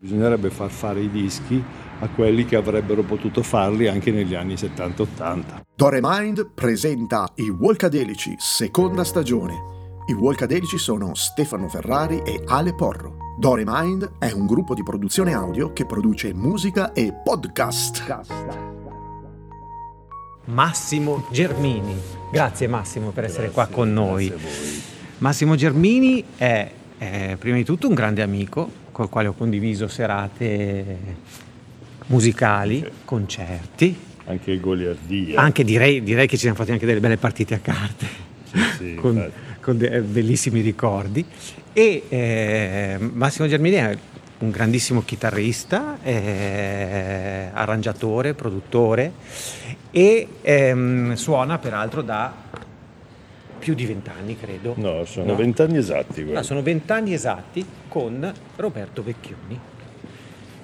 Bisognerebbe far fare i dischi a quelli che avrebbero potuto farli anche negli anni 70-80. Dore Mind presenta i Walkadelici, seconda stagione. I Walkadelici sono Stefano Ferrari e Ale Porro. Dore Mind è un gruppo di produzione audio che produce musica e podcast. Massimo Germini. Grazie Massimo per essere Grazie, qua con noi. grazie a voi. Massimo Germini è, è prima di tutto un grande amico col quale ho condiviso serate musicali, Sì. concerti, Anche goliardia. anche direi, direi che ci siamo fatti anche delle belle partite a carte Sì, con, con dei bellissimi ricordi. E eh, Massimo Germini è un grandissimo chitarrista, eh, arrangiatore, produttore e ehm, suona peraltro da più di vent'anni, credo. No, sono No? vent'anni esatti. guarda. Ah, sono vent'anni esatti con Roberto Vecchioni.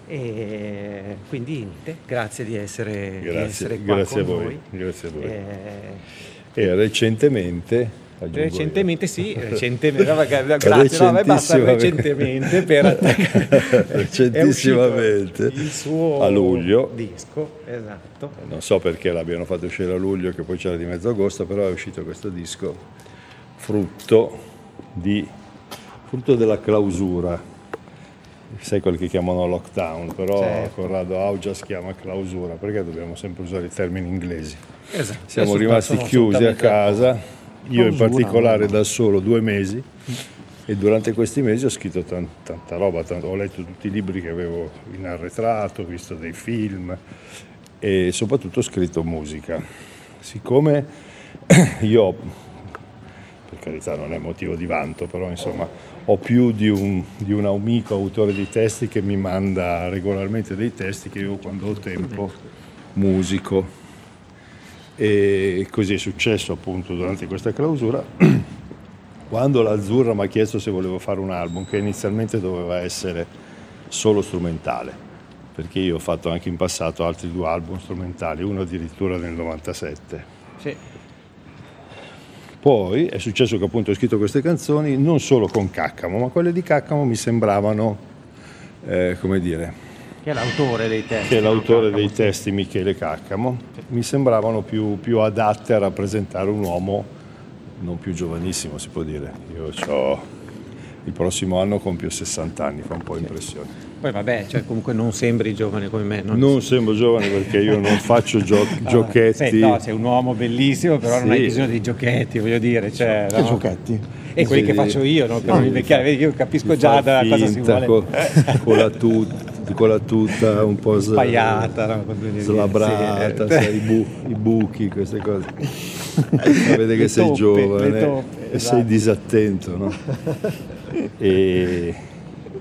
E quindi niente, grazie di essere, di Grazie, essere qua grazie a voi. noi. Grazie a voi. Eh, E recentemente, aggiungo io. recentemente sì, recentemente, grazie, no, me basta recentemente per attaccare. Recentissimamente. Il suo A luglio. disco, esatto. Non so perché l'abbiano fatto uscire a luglio, che poi c'era di mezzo agosto, però è uscito questo disco frutto, di, frutto della clausura. Sai quelli che chiamano lockdown, però Certo. Corrado Augias chiama clausura, perché dobbiamo sempre usare i termini inglesi. Esatto. Siamo rimasti chiusi a casa, io in particolare da solo due mesi e durante questi mesi ho scritto tan- tanta roba, tant- ho letto tutti i libri che avevo in arretrato, ho visto dei film e soprattutto ho scritto musica. Siccome io, per carità non è motivo di vanto, però insomma ho più di un, di un amico autore di testi che mi manda regolarmente dei testi che io quando ho tempo musico e così è successo appunto durante questa clausura quando l'Azzurra mi ha chiesto se volevo fare un album che inizialmente doveva essere solo strumentale perché io ho fatto anche in passato altri due album strumentali uno addirittura nel 97 Sì. poi è successo che appunto ho scritto queste canzoni non solo con Caccamo ma quelle di Caccamo mi sembravano eh, come dire Che è l'autore dei testi. che è l'autore dei testi Michele Caccamo, mi sembravano più, più adatte a rappresentare un uomo non più giovanissimo, si può dire. Io ho il prossimo anno compio 60 anni, fa un po' impressione. Poi vabbè, cioè comunque non sembri giovane come me. Non, Non sembro giovane perché io non faccio gio- giochetti. sì, no, sei un uomo bellissimo, però non hai Sì. bisogno di giochetti, voglio dire. Cioè, Che no? giochetti? E quelli Sì. che faccio io, no? per non invecchiare, io capisco già da cosa si vuole. Con, con la tut- con la tuta un po' s- Spaiata, no? Slabrata, sai, i, bu- i buchi, queste cose. Vede che Le sei toppe, giovane toppe, e esatto. sei disattento, no? E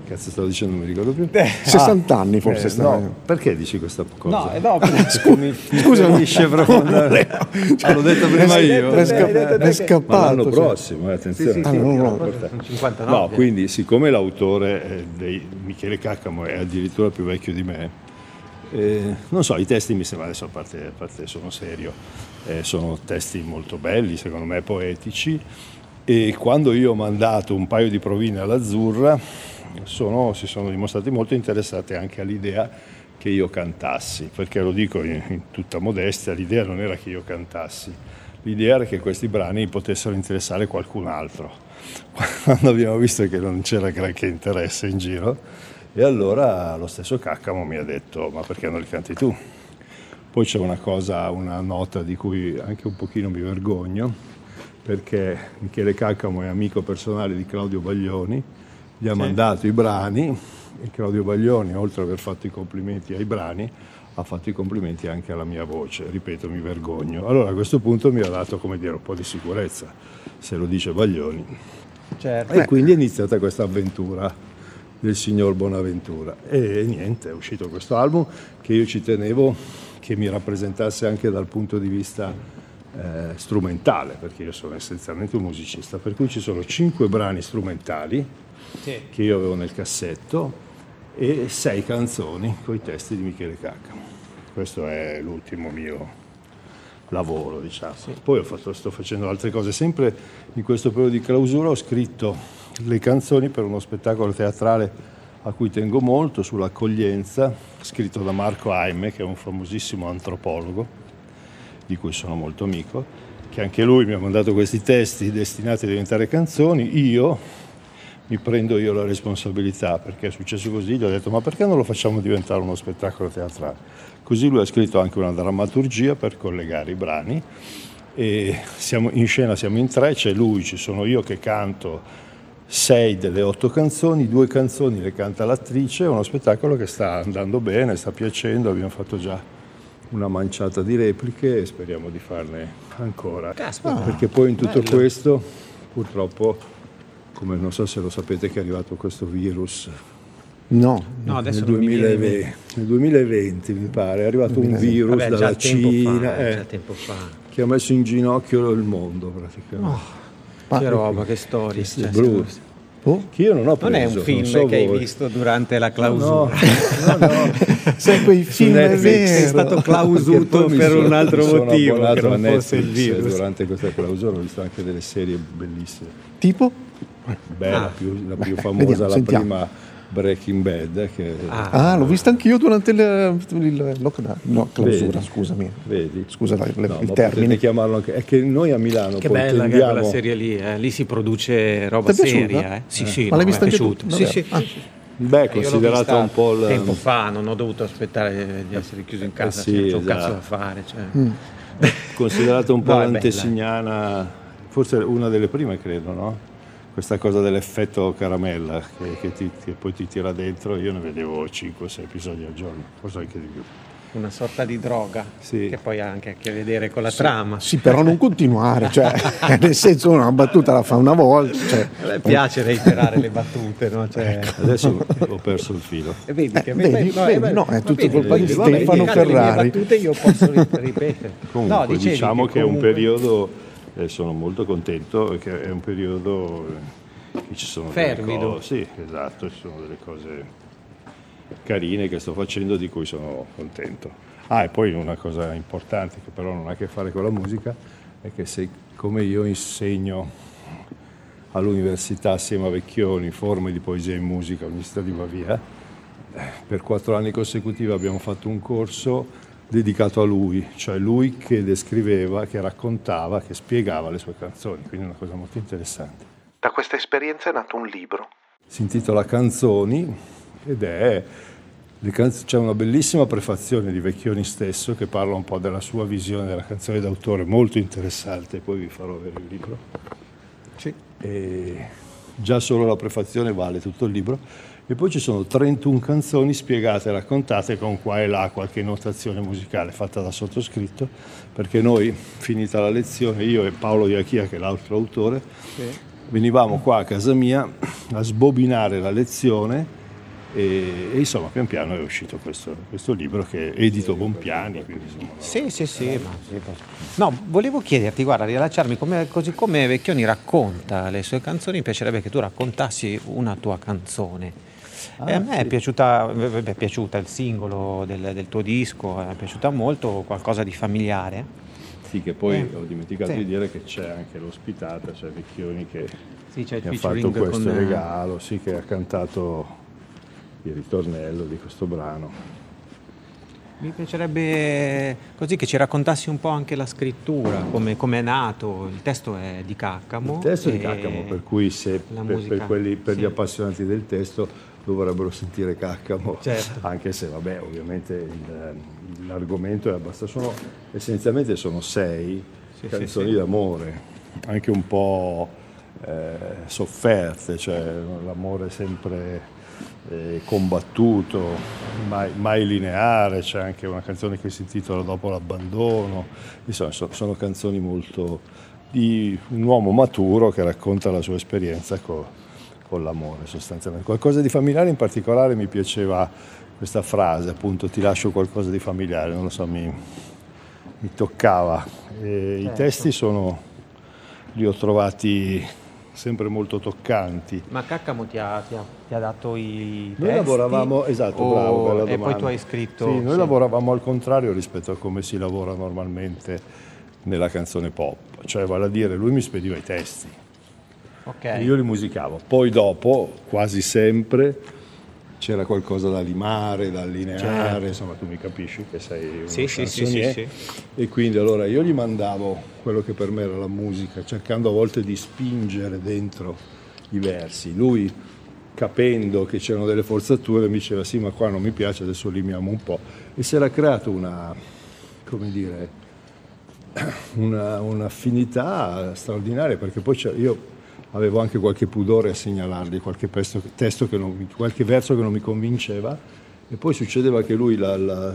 cazzo stavo dicendo, non mi ricordo più. 60 anni forse Eh, sta. no, perché dici questa cosa? No, eh, no, scusa, Scusa, ma- Finisce profondamente. Ah, l'ho detto prima Hai io. detto sca- è scappato. Ma l'anno cioè. prossimo, eh, attenzione. Sì, sì, Ah, sì, no, no, no, no. sono 59. No, quindi siccome l'autore eh, dei Michele Caccamo è addirittura più vecchio di me, eh, non so, i testi mi sembra adesso a parte, a parte sono serio, eh, sono testi molto belli, secondo me poetici e quando io ho mandato un paio di provine all'Azzurra sono- si sono dimostrati molto interessati anche all'idea che io cantassi, perché lo dico in, in tutta modestia, l'idea non era che io cantassi, l'idea era che questi brani potessero interessare qualcun altro. Quando abbiamo visto che non c'era granché interesse in giro, e allora lo stesso Caccamo mi ha detto, ma perché non li canti tu? Poi c'è una cosa, una nota di cui anche un pochino mi vergogno, perché Michele Caccamo è amico personale di Claudio Baglioni, gli ha mandato i brani e Claudio Baglioni, oltre ad aver fatto i complimenti ai brani, ha fatto i complimenti anche alla mia voce, ripeto, mi vergogno. Allora a questo punto mi ha dato, come dire, un po' di sicurezza, se lo dice Baglioni. Certo. E quindi è iniziata questa avventura del signor Bonaventura. E niente, è uscito questo album che io ci tenevo che mi rappresentasse anche dal punto di vista eh, strumentale, perché io sono essenzialmente un musicista. Per cui ci sono cinque brani strumentali Sì. che io avevo nel cassetto e sei canzoni con i testi di Michele Caccamo. Questo è l'ultimo mio lavoro, diciamo. Poi ho fatto- sto facendo altre cose. Sempre in questo periodo di clausura ho scritto le canzoni per uno spettacolo teatrale a cui tengo molto, sull'accoglienza, scritto da Marco Aime, che è un famosissimo antropologo, di cui sono molto amico, che anche lui mi ha mandato questi testi destinati a diventare canzoni. Io mi prendo io la responsabilità perché è successo così, gli ho detto ma perché non lo facciamo diventare uno spettacolo teatrale? Così lui ha scritto anche una drammaturgia per collegare i brani e siamo in scena, siamo in tre, c'è lui, ci sono io che canto sei delle otto canzoni, due canzoni le canta l'attrice, è uno spettacolo che sta andando bene, sta piacendo, abbiamo fatto già una manciata di repliche e speriamo di farne ancora. Caspita. Perché poi in tutto Bello. questo, purtroppo, come non so se lo sapete che è arrivato questo virus No, No, adesso nel, non mi viene in 2020, mente. nel 2020 mi pare, è arrivato un virus Vabbè, dalla Cina fa, eh, già tempo fa. che ha messo in ginocchio il mondo praticamente. Ma- che roba, che storie. Sì, cioè, brutto. Oh, Che io non ho preso, Non è un film so che hai voi. visto durante la No, clausura. no, no. sai quei film è. Sei stato clausuto per sono- un altro motivo, che non fosse il virus. Durante questa clausura ho visto anche delle serie bellissime. Tipo? Beh, la Ah. più, la più famosa, vediamo, la sentiamo. prima Breaking Bad, che Ah. Ah, l'ho vista anch'io durante il, il lockdown. No, clausura, Vedi? scusami. vedi. Scusa la- la- No, il termine. chiamarlo anche. È che noi a Milano Che bella che è tendiamo. quella serie lì, eh. lì si produce roba seria. Eh. Sì, sì, Ma no, l'hai vista anche tu? piaciuta. Sì, sì. Ah. Beh, vista un po' il. tempo fa, non ho dovuto aspettare di essere chiuso in casa, sì, cioè, non c'ho un esatto. cazzo da fare. Cioè. Mm. considerato un po' No, l'antesignana, forse una delle prime credo, no? Questa cosa dell'effetto caramella che, che ti- che poi ti tira dentro, io ne vedevo 5-6 episodi al giorno, forse anche di più. Una sorta di droga Sì. che poi ha anche a che vedere con la trama. Sì, però non continuare, cioè, nel senso una battuta la fa una volta. Cioè, A me piace reiterare le battute, no? Cioè, Adesso ho perso il filo. E vedi che Eh, vedi, vedi, no, è tutto colpa di vedi, Stefano bene, le Ferrari. battute io posso ri- ripetere. Comunque, no, dicevi diciamo che, è un comunque- periodo, eh, sono molto contento, che è un periodo eh, che ci sono delle Fervido. cose, sì, esatto, ci sono delle cose carine che sto facendo di cui sono contento. Ah, e poi una cosa importante che però non ha a che fare con la musica è che se come io insegno all'università assieme a Vecchioni forme di poesia e musica all'Università di Pavia, eh, per quattro anni consecutivi abbiamo fatto un corso dedicato a lui, cioè lui che descriveva, che raccontava, che spiegava le sue canzoni, quindi è una cosa molto interessante. Da questa esperienza è nato un libro. Si intitola Canzoni ed è canz- c'è una bellissima prefazione di Vecchioni stesso che parla un po' della sua visione della canzone d'autore, molto interessante, poi vi farò vedere il libro. E già solo la prefazione vale tutto il libro. E poi ci sono 31 canzoni spiegate e raccontate con qua e là qualche notazione musicale fatta da sottoscritto, perché noi, finita la lezione, io e Paolo Iachia, che è l'altro autore, venivamo qua a casa mia a sbobinare la lezione e, e insomma pian piano è uscito questo, questo libro che è edito Bompiani. Quindi, insomma, Sì, sì, sì. No, volevo chiederti, guarda, riallacciarmi, come- così come Vecchioni racconta le sue canzoni, mi piacerebbe che tu raccontassi una tua canzone. Ah, e a me è sì. piaciuta, mi è piaciuta il singolo del, del tuo disco, è piaciuta molto, qualcosa di familiare. Sì, che poi Eh, ho dimenticato sì. di dire che c'è anche l'ospitata, cioè Vecchioni che Sì, c'è mi ha fatto questo con, eh, regalo, sì, che ha cantato il ritornello di questo brano. Mi piacerebbe così che ci raccontassi un po' anche la scrittura, come come è nato, il testo è di Caccamo. Il testo è di Caccamo, per cui se per, musica, per quelli- per sì. gli appassionati del testo dovrebbero sentire Caccamo, Certo. anche se vabbè ovviamente il- l'argomento è abbastanza, sono, essenzialmente sono sei Sì, canzoni sì, sì. d'amore, anche un po' eh, sofferte, cioè l'amore sempre eh, combattuto, mai, mai lineare, c'è anche una canzone che si intitola Dopo l'abbandono, insomma so- sono canzoni molto di un uomo maturo che racconta la sua esperienza co- con l'amore sostanzialmente. Qualcosa di familiare in particolare mi piaceva questa frase, appunto ti lascio qualcosa di familiare, non lo so, mi, mi toccava. E I testi sono, li ho trovati sempre molto toccanti. Ma Caccamo ti ha, ti ha- ti ha dato i Noi testi? lavoravamo, esatto, o- bravo, bella E poi domanda. tu hai scritto... Sì, noi sì. lavoravamo al contrario rispetto a come si lavora normalmente nella canzone pop, cioè vale a dire lui mi spediva i testi, Ok. io li musicavo, poi dopo quasi sempre c'era qualcosa da limare, da allineare, Certo. insomma tu mi capisci che sei uno Sì, sì, sì, sì, E quindi allora io gli mandavo quello che per me era la musica, cercando a volte di spingere dentro i versi. Lui, capendo che c'erano delle forzature, mi diceva sì, ma qua non mi piace, adesso limiamo un po'. E si era creato una, come dire, una, un'affinità straordinaria, perché poi io avevo anche qualche pudore a segnalargli qualche, testo che non- qualche verso che non mi convinceva e poi succedeva che lui la, la-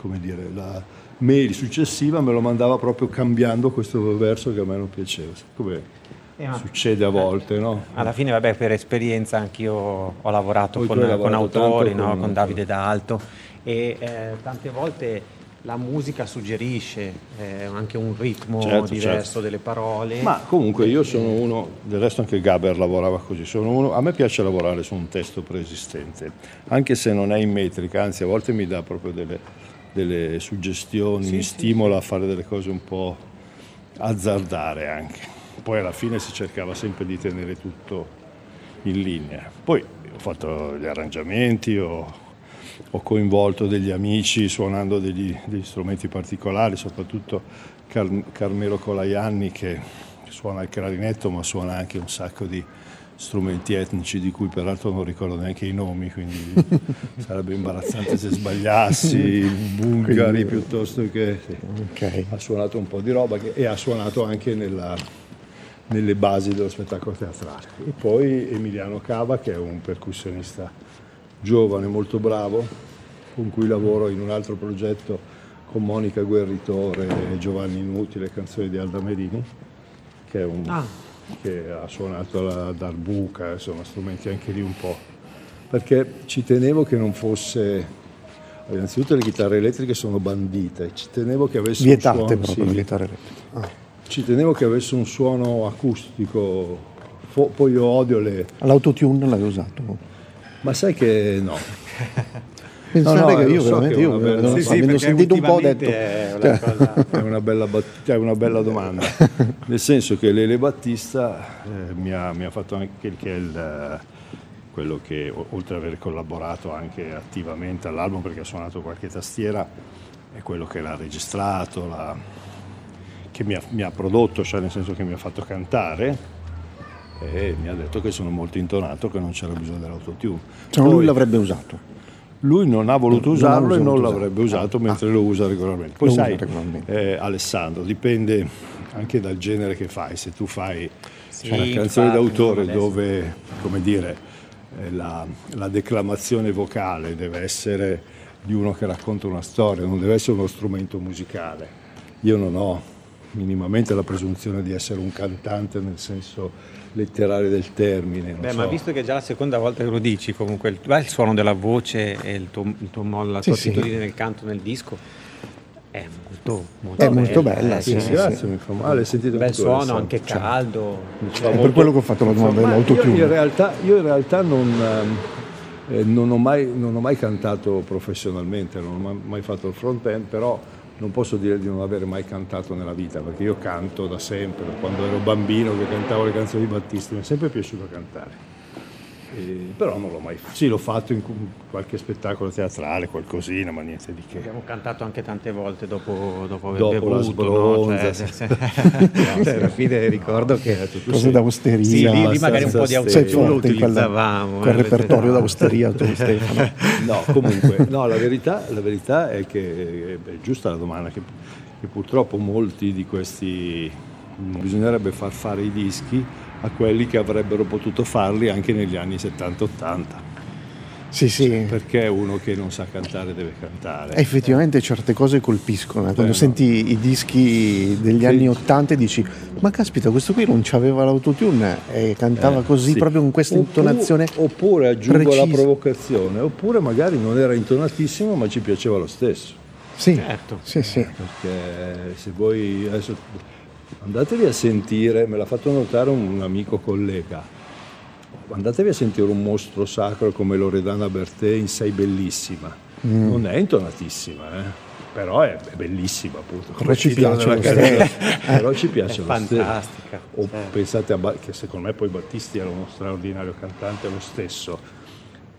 come dire, la mail successiva me lo mandava proprio cambiando questo verso che a me non piaceva, come Eh, succede a volte, no? Alla fine, vabbè, per esperienza anch'io ho lavorato Poi con, con lavorato autori, no? con- con Davide D'Alto e eh, tante volte la musica suggerisce eh, anche un ritmo Certo, diverso certo. delle parole. Ma comunque io sono uno, del resto anche Gaber lavorava così, sono uno, a me piace lavorare su un testo preesistente, anche se non è in metrica, anzi a volte mi dà proprio delle, delle suggestioni, mi stimola a fare delle cose un po' azzardare anche. Poi alla fine si cercava sempre di tenere tutto in linea. Poi ho fatto gli arrangiamenti, ho, ho coinvolto degli amici suonando degli, degli strumenti particolari, soprattutto Car- Carmelo Colaianni che suona il clarinetto ma suona anche un sacco di strumenti etnici di cui peraltro non ricordo neanche i nomi, quindi sarebbe imbarazzante se sbagliassi, bulgari piuttosto che... sì. Ok. Ha suonato un po' di roba che- e ha suonato anche nella- nelle basi dello spettacolo teatrale. E poi Emiliano Cava che è un percussionista giovane, molto bravo, con cui lavoro in un altro progetto con Monica Guerritore e Giovanni Nuti, le canzoni di Alda Merini, che, è un- Ah. che ha suonato la darbuca, insomma strumenti anche lì un po'. Perché ci tenevo che non fosse... Innanzitutto le chitarre elettriche sono bandite, ci tenevo che avesse un Vietate suono, proprio sì, le chitarre elettriche. Ah. ci tenevo che avesse un suono acustico, Fo- poi io odio le... L'autotune l'hai usato? Ma sai che no, Pensate no, che lo io so veramente, che è io, bella- avendo Sì, sì, perché sentito un po' ho detto... è una cosa- è una bella, bat- è una bella domanda, nel senso che Lele Battista eh, mi, ha, mi ha fatto anche che è il, eh, quello che oltre ad aver collaborato anche attivamente all'album perché ha suonato qualche tastiera, è quello che l'ha registrato, l'ha- che mi ha, mi ha prodotto, cioè nel senso che mi ha fatto cantare e mi ha detto che sono molto intonato, che non c'era bisogno dell'autotune. Cioè, lui Poi- l'avrebbe usato. lui non ha voluto Non usarlo e voluto non l'avrebbe usato mentre lo usa regolarmente. Poi sai, regolarmente. eh, Alessandro, dipende anche dal genere che fai. Se tu fai Sì, una canzone infatti, d'autore dove, come dire, eh, la, la declamazione vocale deve essere di uno che racconta una storia, non deve essere uno strumento musicale. Io non ho minimamente la presunzione di essere un cantante nel senso letterario del termine. Beh, so. ma visto che è già la seconda volta che lo dici, comunque il, il suono della voce e il tuo, il tuo la Sì, tua sì. attitudine nel canto nel disco è molto, molto È molto bella, eh, sì, Sì, grazie, mi fa male. Hai sentito bel suono, Alessandro? anche caldo. Fa È per molto- quello che ho fatto la domanda Ma dell'autotune. Io in realtà, io in realtà non, ehm, eh, non ho mai, non ho mai cantato professionalmente, non ho mai, mai fatto il front end, però non posso dire di non avere mai cantato nella vita, perché io canto da sempre, da quando ero bambino che cantavo le canzoni di Battisti, mi è sempre piaciuto cantare. E- però non l'ho mai fatto. Sì, l'ho fatto in qualche spettacolo teatrale, qualcosina, ma niente di che. Abbiamo cantato anche tante volte dopo, dopo aver Dopo la bevuto, no? sbronza, Cioè, sì. cioè, alla fine ricordo che Cose d'austeria. sì, lì, lì magari un po' di Sei autotune lo utilizzavamo. quel eh, repertorio d'austeria tu Stefano. No, comunque, no, la, verità, la verità è che è giusta la domanda, che, che purtroppo molti di questi bisognerebbe far fare i dischi a quelli che avrebbero potuto farli anche negli anni 70-80, Sì, sì. perché uno che non sa cantare deve cantare. Effettivamente certe cose colpiscono. eh. Quando no. senti i dischi degli anni 80 e dici ma caspita questo qui non c'aveva l'autotune e cantava Eh, così sì. proprio con questa Oppu- intonazione. Oppure aggiungo la precisa. provocazione, oppure magari non era intonatissimo ma ci piaceva lo stesso. Sì, Certo. sì, sì. perché se voi adesso andatevi a sentire, me l'ha fatto notare un amico collega, andatevi a sentire un mostro sacro come Loredana Bertè in Sei bellissima, Mm. non è intonatissima, eh, però è, è bellissima appunto. come Però ci piace canzone. stesso. però ci piace È lo stesso. fantastica, O certo. pensate a Ba- che secondo me poi Battisti era uno straordinario cantante lo stesso.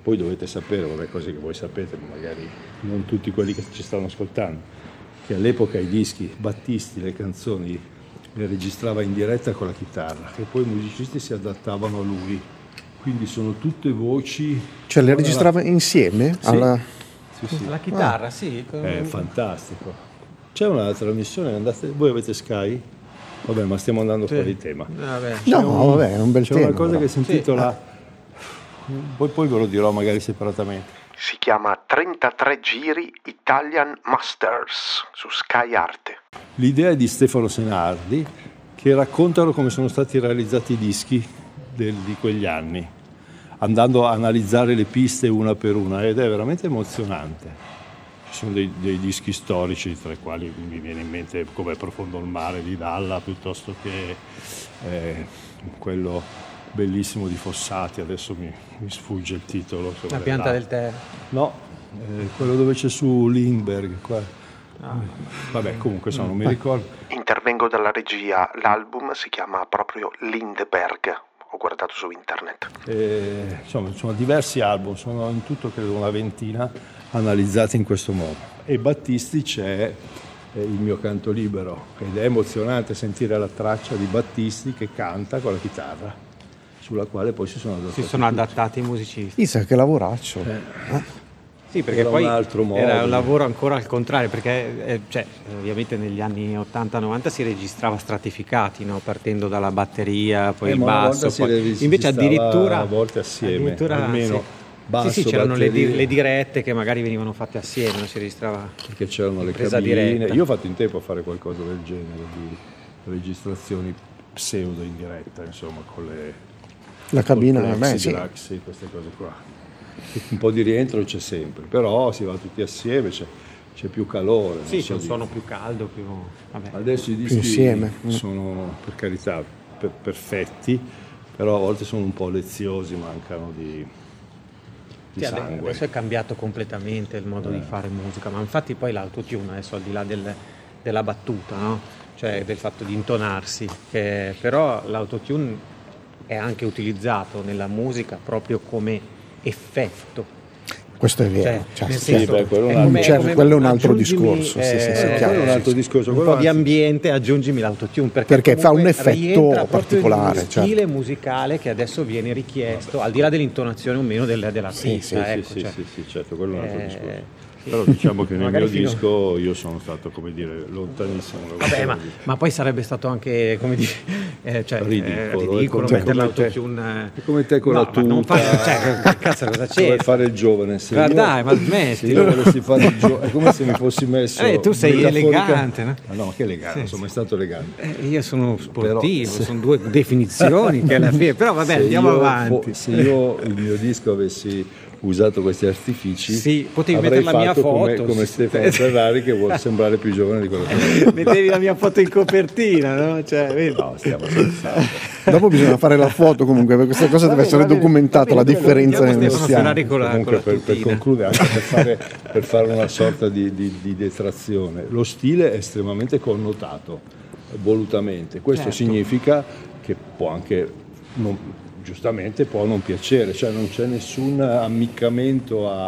Poi dovete sapere, vabbè, cose che voi sapete, ma magari non tutti quelli che ci stanno ascoltando, che all'epoca i dischi, Battisti, le canzoni le registrava in diretta con la chitarra e poi i musicisti si adattavano a lui. Quindi sono tutte voci... Cioè le registrava insieme? Sì. Alla... Sì, sì. La chitarra, sì. È fantastico. C'è una trasmissione, andate, voi avete Sky? Vabbè, ma stiamo andando Sì. fuori tema. Vabbè. No, vabbè, è un bel C'è tema. una cosa però. che si intitola... Poi, poi ve lo dirò magari separatamente. Si chiama 33 giri Italian Masters su Sky Arte. L'idea è di Stefano Senardi che raccontano come sono stati realizzati i dischi del- di quegli anni, andando a analizzare le piste una per una ed è veramente emozionante. Ci sono dei, dei dischi storici, tra i quali mi viene in mente come Profondo il mare di Dalla, piuttosto che eh, quello bellissimo di Fossati, adesso mi, mi sfugge il titolo. La pianta del tè. No, eh, quello dove c'è su Lindbergh. Qua. Vabbè, comunque insomma, non mi ricordo. Intervengo dalla regia, l'album si chiama proprio Lindbergh, ho guardato su internet. Eh, insomma, sono diversi album, sono in tutto credo una ventina analizzati in questo modo. E Battisti c'è il mio canto libero ed è emozionante sentire la traccia di Battisti che canta con la chitarra, sulla quale poi si sono adattati. Si sono adattati i musicisti. Chissà che lavoraccio. Sì, perché Era poi un altro modo. era un lavoro ancora al contrario, perché eh, cioè, ovviamente negli anni 80-90 si registrava stratificati, no? partendo dalla batteria, poi Eh, il basso. poi- registrava Invece addirittura... a volte assieme, addirittura, almeno sì. basso, sì, sì, c'erano le, di- le dirette che magari venivano fatte assieme, non si registrava... perché c'erano le Presa cabine. diretta. Io ho fatto in tempo a fare qualcosa del genere, di registrazioni pseudo in diretta, insomma, con le La cabina, Axi sì. Draxi, queste cose qua. Un po' di rientro c'è sempre, però si va tutti assieme, c'è, c'è più calore. Sì, c'è un di- suono più caldo, più... Vabbè. Adesso i dischi insieme. Sono per carità per- perfetti, però a volte sono un po' leziosi, mancano di, Sì, adesso è cambiato completamente il modo di fare musica, ma infatti poi l'autotune adesso al di là del- della battuta, no? cioè del fatto di intonarsi, che- però l'autotune è anche utilizzato nella musica proprio come effetto. Questo è vero. Cioè, cioè, nel sì, senso, beh, quello è un certo, quello è un altro discorso, sì, sì, sì, eh, chiaro, quello è un altro discorso. un po' di ambiente aggiungimi l'autotune perché, Perché fa un effetto particolare, in uno certo. stile musicale che adesso viene richiesto al di là dell'intonazione o meno del- dell'artista Sì, ecco, sì, cioè, sì, sì, certo, quello è un altro eh, discorso. Sì. Però diciamo che nel mio fino- disco io sono stato, come dire, lontanissimo. da Vabbè, questo ma, ma poi sarebbe stato anche come dire, eh, cioè, Ridicolo, eh, è ridicolo come- mettere come te- l'autotune. è come te con No, la ma non tuta. fa- cioè, che cazzo cosa Vuoi c'è? fare il giovane? Se Ma io- dai, ma Se smetti. io volessi fare il giovane, è come se mi fossi messo. Eh, tu sei metaforica- elegante, no? Ma no, che elegante, non sono mai stato elegante. Eh, io sono sportivo, Però, se- sono due definizioni che alla fine, però vabbè, Se andiamo avanti. fo- se io il mio disco avessi usato questi artifici, Sì, potevi mettere la mia come, foto, come sì. Stefano Ferrari che vuole sembrare più giovane di quello che è. Mettevi la mia foto in copertina, no? Cioè? No, stiamo scherzando. Dopo bisogna fare la foto comunque, perché questa cosa deve essere documentata, la differenza Stefano stiamo. Con la, con Comunque la per, per concludere, anche per fare, per fare una sorta di, di- di detrazione, lo stile è estremamente connotato volutamente. Questo Certo. significa che può anche, non- giustamente, può non piacere, cioè non c'è nessun ammiccamento a,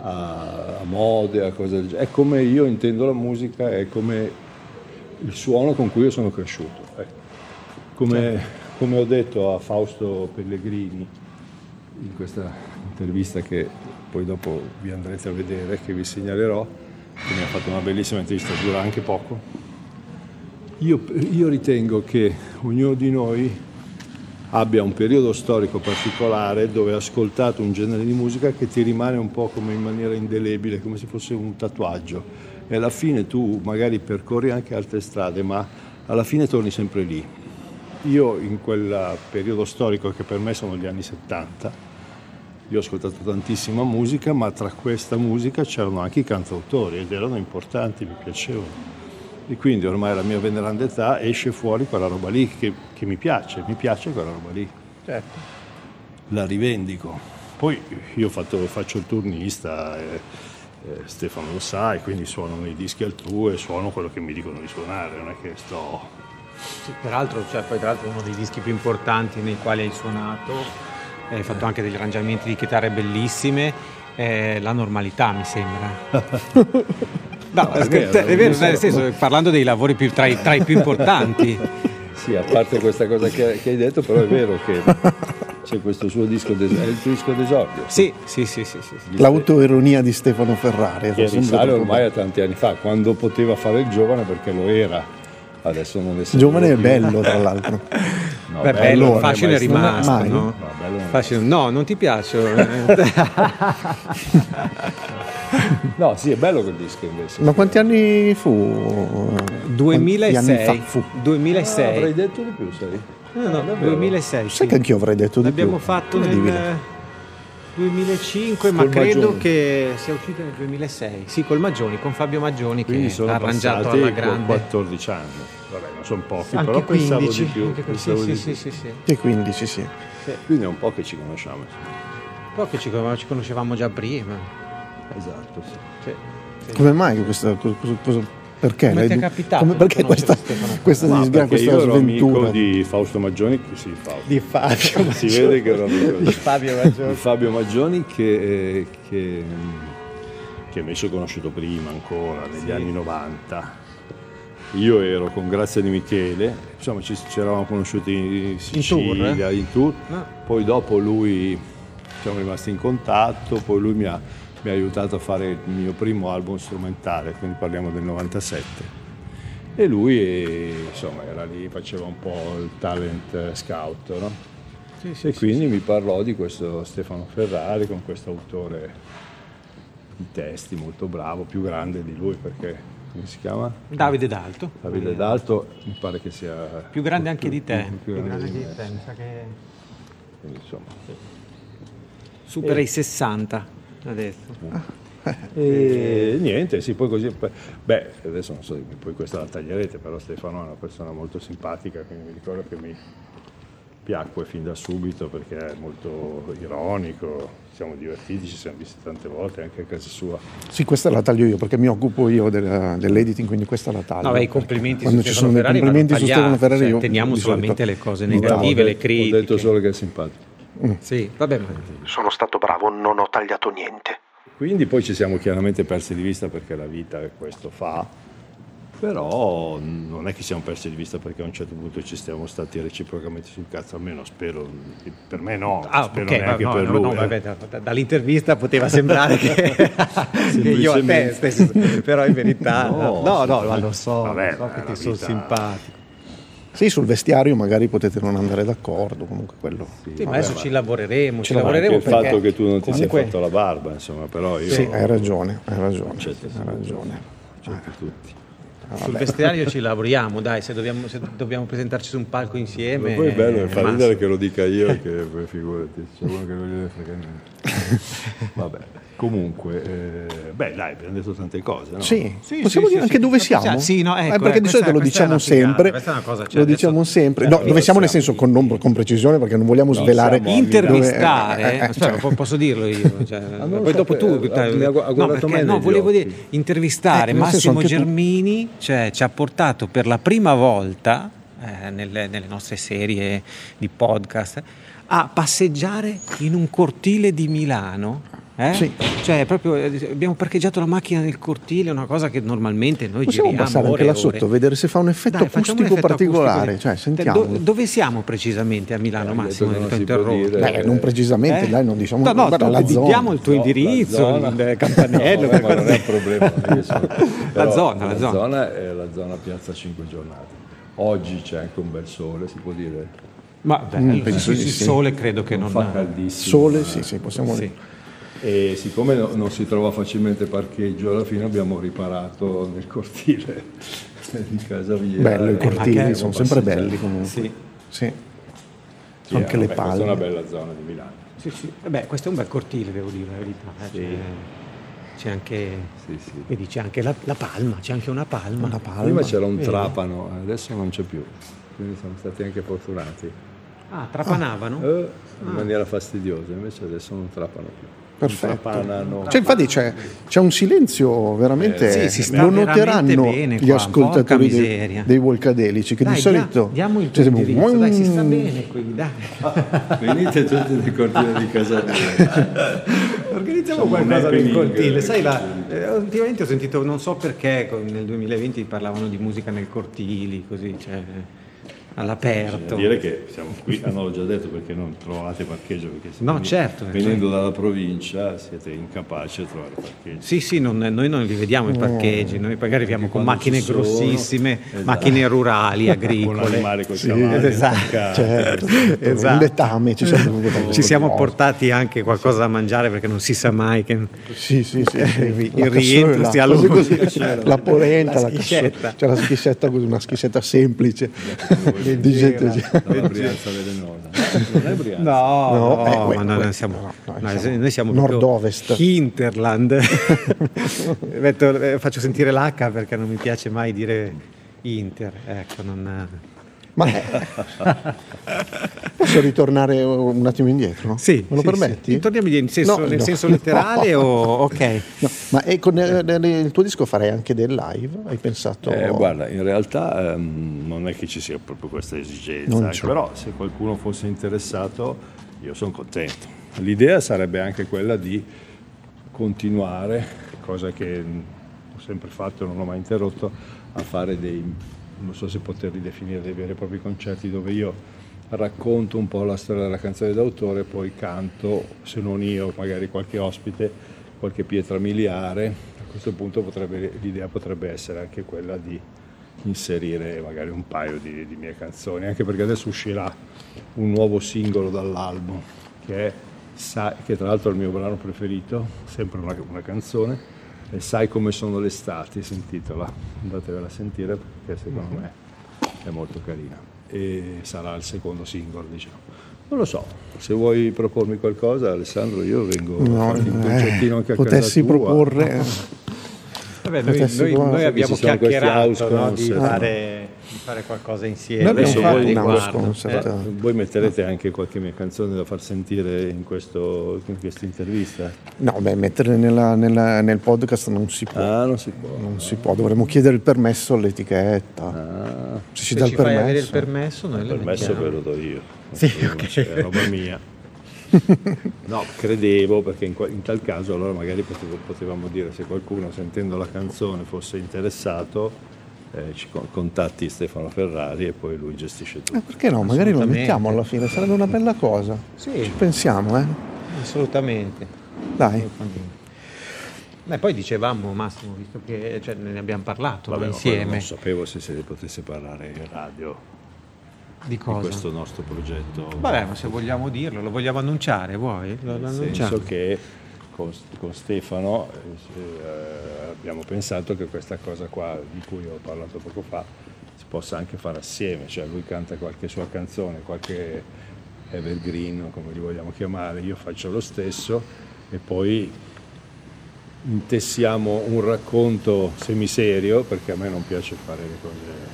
a- a mode, a cose del genere. È come io intendo la musica, è come il suono con cui io sono cresciuto. ecco. Come, Certo. come ho detto a Fausto Pellegrini in questa intervista che poi dopo vi andrete a vedere, che vi segnalerò, che mi ha fatto una bellissima intervista, dura anche poco. Io, io ritengo che ognuno di noi abbia un periodo storico particolare dove ha ascoltato un genere di musica che ti rimane un po' come in maniera indelebile, come se fosse un tatuaggio. E alla fine tu magari percorri anche altre strade, ma alla fine torni sempre lì. Io in quel periodo storico che per me sono gli anni 70, io ho ascoltato tantissima musica, ma tra questa musica c'erano anche i cantautori ed erano importanti, mi piacevano. E quindi ormai alla mia veneranda età esce fuori quella roba lì che, che mi piace, mi piace quella roba lì, Certo. la rivendico. Poi io fatto- faccio il turnista, eh, eh, Stefano lo sa, e quindi suono nei dischi altrui e suono quello che mi dicono di suonare, non è che sto... Sì, peraltro, cioè, poi tra l'altro uno dei dischi più importanti nei quali hai suonato hai fatto anche degli arrangiamenti di chitarre bellissime, eh, la normalità mi sembra. No, è vero, è vero nel senso, parlando dei lavori più, tra, i, tra, i, più importanti. Sì, a parte questa cosa che, che hai detto, però è vero che c'è questo suo disco, è il tuo disco d'esordio. Sì, sì, sì, sì, sì. L'autoironia di Stefano Ferrari. Che risale ormai a tanti anni fa, quando poteva fare il giovane perché lo era. Adesso non è Giovane è bello, tra l'altro. No, Beh, bello, bello facile è rimasto. No? No, facile. no, non ti piace. no, sì, è bello quel disco invece. Ma quanti anni fu? 2006. Anni fu? 2006. Ah, avrei detto di più, sai. No, no, ah, 2006. Sai sì. che anch'io avrei detto di L'abbiamo più. L'abbiamo fatto nel 2005, ma credo Maggioni. che sia uscito nel 2006. Sì, col Maggioni, con Fabio Maggioni Quindi che ha arrangiato alla grande. 14 anni. Vabbè, non sono pochi, anche però 15, pensavo di più. Anche pensavo sì, di sì, più. sì, sì, sì. 15, sì. sì. Quindi è un po' che ci conosciamo. Un po' che ci conoscevamo già prima. Esatto, sì. Come mai questa cosa? cosa perché? Come ti è capitato? Come, perché questa, questa, no, disgra- questa io sventura? di Fausto Maggioni, sì, Fausto. Di Fabio Si vede che ero amico di, Fabio Maggioni. Di Fabio Maggioni che, eh, che, che invece ho conosciuto prima ancora, negli sì. anni 90. Io ero con Grazia di Michele, insomma ci, ci eravamo conosciuti in Sicilia, in tour, eh? in tour. No. poi dopo lui siamo rimasti in contatto, poi lui mi ha mi ha aiutato a fare il mio primo album strumentale, quindi parliamo del 97. E lui insomma era lì, faceva un po' il talent scout, no? Sì, sì, e quindi sì, mi parlò di questo Stefano Ferrari con questo autore di testi molto bravo, più grande di lui perché come si chiama? Davide D'Alto. Davide D'Alto mi pare che sia più grande anche più, di te. Più, più grande, grande di, di te, mi sa che quindi, insomma. supera e... i 60 adesso. E niente, sì, poi così. Beh, adesso non so, poi questa la taglierete, però Stefano è una persona molto simpatica, quindi mi ricordo che mi piacque fin da subito perché è molto ironico, siamo divertiti, ci siamo visti tante volte anche a casa sua. Sì, questa la taglio io perché mi occupo io della, dell'editing, quindi questa la taglio. No, beh, i complimenti Quando su ci sono dei complimenti su Stefano Ferrari, cioè, io teniamo solamente le cose negative, le critiche. Ho detto solo che è simpatico. Mm. Sì, vabbè, ma... Sono stato bravo, non ho tagliato niente. Quindi poi ci siamo chiaramente persi di vista perché la vita questo fa, però non è che siamo persi di vista perché a un certo punto ci siamo stati reciprocamente sul cazzo, almeno spero, per me no, ah, spero okay, neanche no, per no, lui. No, eh. vabbè, dall'intervista poteva sembrare che, che io a te stesso, però in verità no, no, no, ma lo so, vabbè, so che ti sono simpatico. Sì, sul vestiario magari potete non andare d'accordo, comunque quello. Sì, sì ma adesso ci lavoreremo, ci, ci lavoreremo anche il fatto che tu non ti comunque... sei fatto la barba, insomma, però io... Sì, hai ragione, hai ragione, hai ragione. Certo, tutti. Ah, Sul vestiario ci lavoriamo, dai, se dobbiamo, se dobbiamo, presentarci su un palco insieme. Ma poi è bello, fa ridere che lo dica io, che poi figurati, c'è uno che non gliene frega niente. Vabbè. Comunque, eh, beh, dai, abbiamo detto tante cose. No? Sì, sì possiamo sì, dire sì, anche dove siamo? Sì, no, ecco, eh, perché di solito lo diciamo sempre. Cosa, cioè, lo diciamo sempre. No, dove siamo nel senso con, non, con precisione perché non vogliamo svelare. Intervistare, dove, eh, eh, aspetta, cioè. posso dirlo io. Cioè, ah, poi so dopo tu. Ha no, perché, no, volevo dire, intervistare Massimo Germini cioè, ci ha portato per la prima volta eh, nelle, nelle nostre serie di podcast a passeggiare in un cortile di Milano eh? Sì. Cioè, proprio eh, abbiamo parcheggiato la macchina nel cortile, una cosa che normalmente noi Possiamo giriamo. passare anche là sotto, vedere se fa un effetto Dai, acustico un effetto particolare. Acustico. Cioè, sentiamo. Do, dove siamo precisamente a Milano, eh, Massimo? Non. Beh, non precisamente, eh? dai, non diciamo no, no, guarda, la zona. diamo il tuo No, indirizzo, il campanello. No, ma non è un problema. Sono... la zona, la, la zona. zona è la zona Piazza 5 Giornate. Oggi c'è anche un bel sole, si può dire. Ma bello, mm, penso il sole credo che non, non fa caldissimo. Sole, sì, sì, possiamo sì. E siccome no, non si trova facilmente parcheggio, alla fine abbiamo riparato nel cortile di casa via. Bello, i cortili sono sempre belli comunque. Sì. sì. sì anche eh, le vabbè, palle. Questa è una bella zona di Milano. Sì, sì. Vabbè, questo è un bel cortile, devo dire la verità. Eh. Sì. C'è, c'è anche, sì, sì. vedi, c'è anche la, la, palma, c'è anche una palma. Una palma. Prima c'era un Vedi? trapano, adesso non c'è più. Quindi siamo stati anche fortunati. Ah, trapanavano? Eh, in maniera fastidiosa, invece adesso non trapano più. Perfetto. Cioè, infatti c'è, c'è un silenzio veramente. Eh, sì, lo noteranno bene gli qua, ascoltatori dei, dei Volcadelici che Dai, di dia- solito. diamo il cioè, indirizzo, dai, si sta bene qui, dai. Venite tutti nel cortile di casa mia. Organizziamo un qualcosa nel cortile. Sai, la, eh, ultimamente ho sentito, non so perché, con- nel 2020 parlavano di musica nel cortili, così, cioè, all'aperto. Dire che siamo qui, ah no, l'ho già detto perché non trovate parcheggio perché No, certo, venendo dalla provincia siete incapaci a trovare parcheggio. Sì, sì, non- noi non li vediamo i parcheggi, noi magari arriviamo con macchine sono, grossissime, esatto. macchine rurali, Con agricole. l'animale col Sì, cavallo, esatto. Certo, Esatto. un letame ci siamo, Ci siamo portati anche qualcosa da mangiare perché non si sa mai che... Sì, sì, sì. sì. Il La rientro cassola, sia così, lungo. così, la polenta, La la, schiscetta. cassola, c'è la schiscetta così, una schiscetta semplice di gente. Dalla Brianza velenosa. Non è Brianza. No, No, no, eh, que- siamo, no, no, noi siamo noi siamo nord-ovest. Hinterland. Metto- eh, faccio sentire l'H perché non mi piace mai dire Inter. Ecco, non... Ma eh, posso ritornare un attimo indietro? Sì, me lo sì, permetti? sì. Torniamo nel senso, No, nel no, senso no. letterale o ok? No, ma eh, con eh, il tuo disco farei anche del live? Hai pensato? Eh, guarda, in realtà ehm, non è che ci sia proprio questa esigenza, c'è. però se qualcuno fosse interessato io sono contento. L'idea sarebbe anche quella di continuare, cosa che ho sempre fatto e non ho mai interrotto, a fare dei, non so se poterli definire dei veri e propri concerti dove io racconto un po' la storia della canzone d'autore, poi canto, se non io, magari qualche ospite, qualche pietra miliare. A questo punto potrebbe- l'idea potrebbe essere anche quella di inserire magari un paio di, di mie canzoni, anche perché adesso uscirà un nuovo singolo dall'album che è che tra l'altro è il mio brano preferito, sempre una, una canzone, e Sai come sono le estati, si intitola, andatevela a sentire perché secondo me è molto carina e sarà il secondo singolo diciamo. Non lo so, se vuoi propormi qualcosa Alessandro io vengo a No, farti un eh, concertino anche a potessi casa tua. proporre. Vabbè, noi, noi- noi abbiamo chiacchierato no, di, fare, fare qualcosa insieme. House riguardo. concert. Eh, Voi metterete anche qualche mia canzone da far sentire in, questo, in questa intervista? No, beh, mettere nella- nella- nel podcast non si può. Ah, non si può. Non si può, dovremmo chiedere il permesso all'etichetta. Ah, Se ci Se dà il avere il permesso. permesso, noi il permesso mettiamo. ve lo do io. Sì, Non ok. c'è, È roba mia. No, credevo perché in, in tal caso allora magari potevo- potevamo dire se qualcuno sentendo la canzone fosse interessato eh, ci con- contatti Stefano Ferrari e poi lui gestisce Eh, tutto. perché no? Magari lo mettiamo alla fine, sarebbe una bella cosa. Sì, Ci pensiamo, eh? assolutamente. Dai. Beh, poi dicevamo Massimo, visto che cioè, ne abbiamo parlato Vabbè, ma insieme Non sapevo se se ne potesse parlare in radio di di questo nostro progetto. Vabbè, ma se vogliamo dirlo, lo vogliamo annunciare, vuoi? Lo, lo annunciamo. senso che con, con Stefano eh, eh, abbiamo pensato che questa cosa qua di cui ho parlato poco fa si possa anche fare assieme, cioè lui canta qualche sua canzone, qualche evergreen, come li vogliamo chiamare, io faccio lo stesso e poi intessiamo un racconto semiserio, perché a me non piace fare le cose,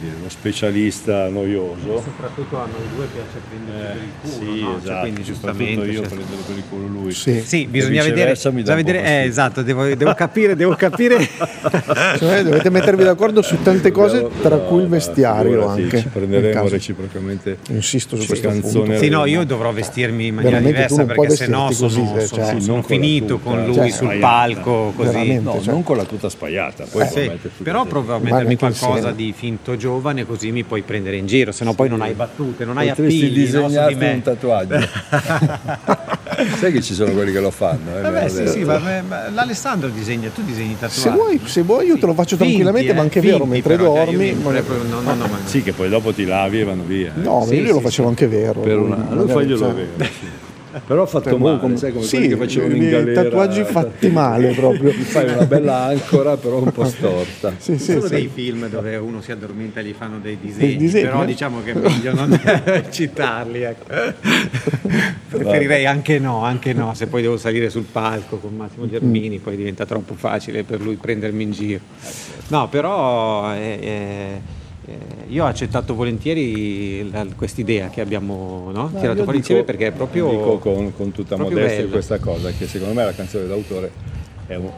dire, lo specialista noioso. Soprattutto a noi due piace prendere per il Eh, culo, sì, no? Cioè, esatto, quindi soprattutto giustamente... io cioè- prendere per il culo lui. Sì. Sì, bisogna vedere, bisogna vedere eh, esatto, devo, devo capire, devo capire. Cioè, dovete mettervi d'accordo su tante cose, tra no, cui il vestiario figurati, anche. Ci prenderemo reciprocamente. Insisto su Sì, questo canzone punto. Sì, no, io dovrò vestirmi in maniera diversa perché sennò vestirti sono, così, sono- cioè, sono finito con lui cioè, sul palco così. No, cioè- non con la tuta spaiata, Eh, però provo a mettermi qualcosa di finto giovane così mi puoi prendere in giro, se no poi non hai battute, non hai Potresti appigli no, su di disegnarti me. un tatuaggio. Sai che ci sono quelli che lo fanno? Eh, Vabbè, sì, sì, ma, ma l'Alessandro disegna, tu disegni tatuaggi. Se vuoi, se vuoi io te lo faccio Finti, tranquillamente, eh, ma anche finti, vero, mentre però, cioè, io dormi. mi- no, no, no, ma- Sì, che poi dopo ti lavi e vanno via. eh. No, Sì, io lo sì, facevo anche vero. per una... Allora faglielo cioè, sì. Però ho fatto male, come- sai come sì, quelli che facevano in i galera. tatuaggi fatti male proprio. Ti fai una bella ancora, però un po' storta. Sì, sì, sono sì. dei film dove uno si addormenta e gli fanno dei disegni, Dei disegni, però eh? diciamo che è meglio non citarli. ecco. Preferirei anche no, anche no, se poi devo salire sul palco con Massimo Germini poi diventa troppo facile per lui prendermi in giro. No, però eh, eh, io ho accettato volentieri questa idea che abbiamo no? No, tirato fuori insieme perché è proprio dico con, con tutta modestia bello. questa cosa che secondo me la canzone d'autore è un,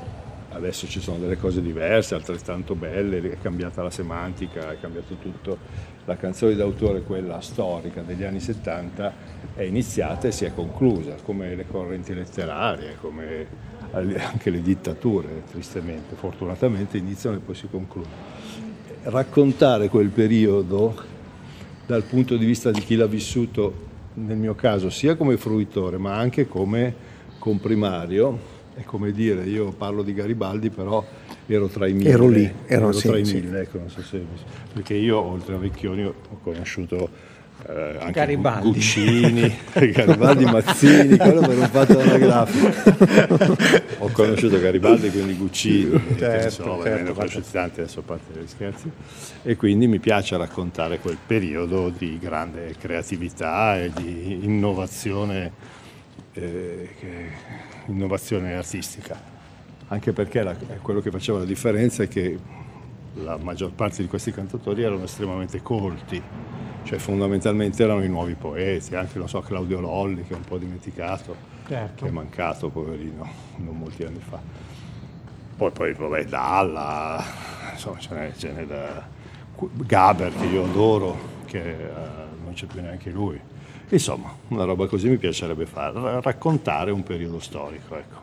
adesso ci sono delle cose diverse altrettanto belle è cambiata la semantica è cambiato tutto la canzone d'autore quella storica degli anni 70 è iniziata e si è conclusa come le correnti letterarie come anche le dittature tristemente fortunatamente iniziano e poi si concludono raccontare quel periodo dal punto di vista di chi l'ha vissuto, nel mio caso, sia come fruitore ma anche come comprimario. È come dire, io parlo di Garibaldi, però ero tra i mille. Ero lì, ero- ero sì, tra i sì. mille, ecco, non so se- perché io oltre a Vecchioni ho conosciuto eh, anche Garibaldi. Guccini, Garibaldi Mazzini, quello per un fatto anagrafico. Ho conosciuto Garibaldi, quindi Guccini, che Certo, so, certo, conosciuti tanti, adesso a parte gli scherzi, e quindi mi piace raccontare quel periodo di grande creatività e di innovazione, eh, innovazione artistica. Anche perché la- quello che faceva la differenza è che la maggior parte di questi cantatori erano estremamente colti, cioè fondamentalmente erano i nuovi poeti, anche so, Claudio Lolli che è un po' dimenticato, Certo. che è mancato poverino non molti anni fa. Poi, poi vabbè, Dalla, insomma ce n'è, ce n'è da Gaber che io adoro, che eh, non c'è più neanche lui. Insomma, una roba così mi piacerebbe fare, ra- raccontare un periodo storico, ecco.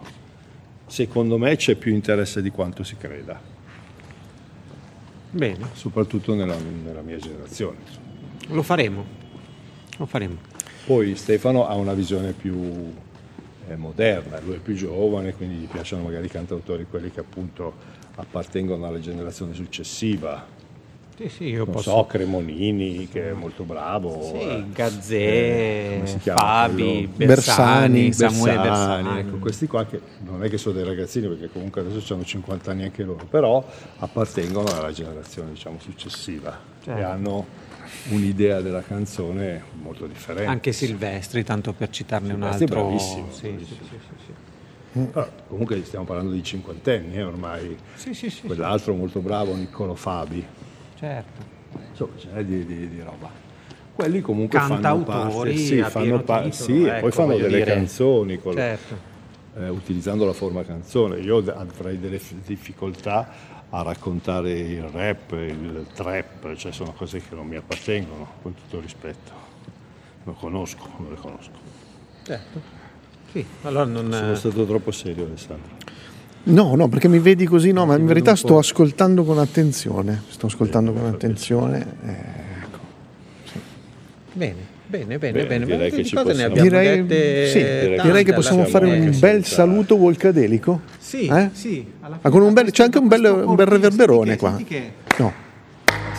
Secondo me c'è più interesse di quanto si creda, bene soprattutto nella, nella mia generazione. lo faremo lo faremo Poi Stefano ha una visione più eh, moderna, lui è più giovane, quindi gli piacciono magari i cantautori, quelli che appunto appartengono alla generazione successiva. Sì sì io Non posso so, Cremonini, che è molto bravo. sì, eh, Gazzè, eh, Fabi? Bersani, Bersani, Samuele Bersani, Bersani. ecco, questi qua che non è che sono dei ragazzini perché comunque adesso hanno 50 anni anche loro, però appartengono alla generazione diciamo successiva Certo. e hanno un'idea della canzone molto differente. Anche Silvestri, tanto per citarne un Silvestri è altro. bravissimo, Sì, bravissimo. sì, sì, sì, sì. Però comunque stiamo parlando di cinquantenni eh, ormai, Sì, sì, sì, quell'altro molto bravo, Niccolo Fabi, certo. insomma ce n'è di, di- di roba. Quelli comunque fanno Cantautori parte, sì, fanno pa- titolo, sì, e ecco, poi fanno delle dire. canzoni con- Certo. eh, utilizzando la forma canzone. Io avrei delle difficoltà a raccontare il rap, il trap, cioè sono cose che non mi appartengono, con tutto rispetto. Lo conosco, non le conosco. certo. Sì, allora non... Sono stato troppo serio Alessandro. No, no, perché mi vedi così, no, ma in verità sto ascoltando con attenzione, sto ascoltando con attenzione. eh, ecco. Bene, bene, bene, Bene, bene. direi Ma che possiamo- abbiamo Direi, dette sì, direi direi che tante possiamo fare un senza- bel saluto volcadelico. Sì, Eh? sì. alla Ah, fine con un bel- c'è anche un bel- un bel reverberone senti che- qua. senti che No,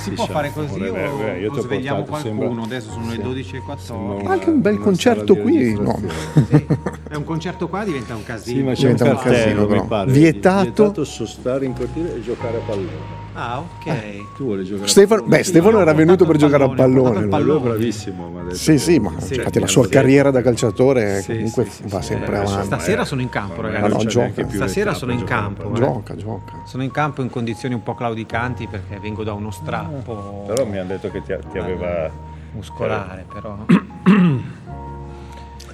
Si può Diciamo, fare così o, reverbero. Io ti o svegliamo portato, qualcuno? sembra- Adesso sono le 12.14. Sembra Anche un bel concerto qui, no. Sì, è un concerto qua diventa un casino. Sì, ma c'è Diventa un un cartello, casino, però. mi pare. Vietato- Vietato sostare in cortile e giocare a pallone. Ah, ok. Tu vuoi giocare Stefano, a pallone? beh, Stefano era venuto per giocare a pallone, lui. Pallone. bravissimo. Sì, sì, ma Sì, infatti la sua sì. carriera da calciatore Sì, comunque sì, sì, va sì, sempre eh, avanti. Stasera sono in campo, ragazzi. no, non c'è gioca. più Stasera sono in campo, pallone. Gioca, gioca. Sono in campo in condizioni un po' claudicanti perché vengo da uno strappo Però mi hanno detto che ti, ti aveva, muscolare, però. ti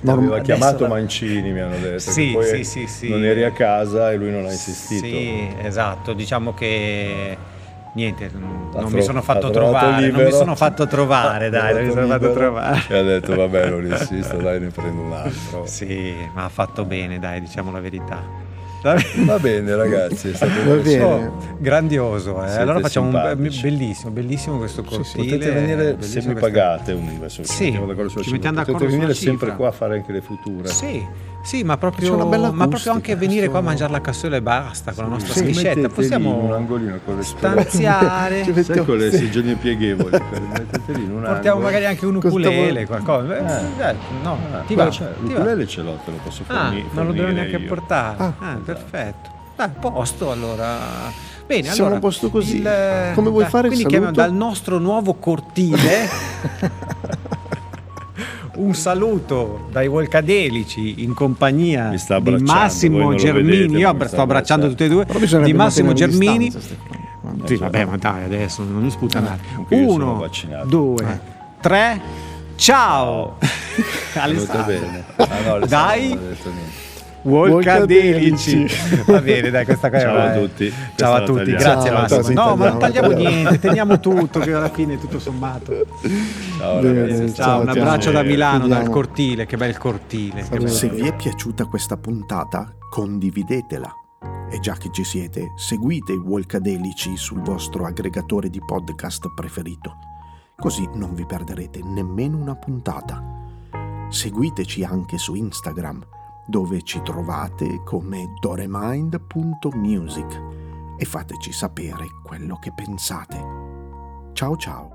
No, aveva chiamato la- Mancini, mi hanno detto. Sì, che poi sì, sì, sì. Non eri a casa e lui non ha insistito. Sì, esatto, diciamo che niente, non Ha mi tro- sono fatto trovare, non mi libero. sono fatto trovare, dai, non mi sono fatto libero trovare. E ha detto vabbè non insisto, dai ne prendo un altro. Sì, ma ha fatto bene, dai, diciamo la verità. Va bene. Ragazzi, è stato un Va piacere. bene. Oh, grandioso, eh. Allora facciamo un simpatici. bellissimo, bellissimo questo cortile. Potete venire se mi pagate un adesso ci Sì, mettiamo d'accordo sulla ci mettiamo Potete d'accordo venire sulla sempre cifra. qua a fare anche le future. Sì, sì, ma proprio, bella ma proprio acustica, anche venire qua a mangiare la cassola e basta con la nostra Sì, schiscetta. lì Possiamo in un angolino con le stanziare. Ci Sai con le seggiole pieghevoli, mettete lì in un Portiamo angolo. magari anche un ukulele, qualcosa. Eh. Eh, no, Ah, ti va? L'ukulele ce l'ho, te lo posso Ah, forni- non lo devo fornire neanche io. portare. Ah. Ah, perfetto. Dai, posto allora. Bene, Siamo allora, a posto così. il- Come vuoi dai, fare il Quindi chiamiamo saluto? dal nostro nuovo cortile. Un saluto dai Volcadelici in compagnia di Massimo Germini. vedete, Io sto abbracciando tutti e due. Di Massimo Germini, distanza. Sì, vabbè, ma dai, adesso non mi sputa Eh, Uno, due, Eh. tre. Ciao! Alessandro. bene. Ah, no, Alessandro Dai. Volcadelici. Va bene, dai, questa cosa Ciao a tutti. Ciao a tutti, tagliamo. grazie Ciao, Massimo. sì, No, ma non tagliamo, tagliamo tagliamo. niente, teniamo tutto, che alla fine tutto sommato. Ciao Bene, ragazzi. Ciao, Ciao, un abbraccio da Milano, dal Chiudiamo. cortile, che bel cortile. che. Se vi è piaciuta questa puntata, condividetela. E già che ci siete, seguite i Walkadelici sul vostro aggregatore di podcast preferito. Così non vi perderete nemmeno una puntata. Seguiteci anche su Instagram, dove ci trovate come doremind.music e fateci sapere quello che pensate. Ciao ciao!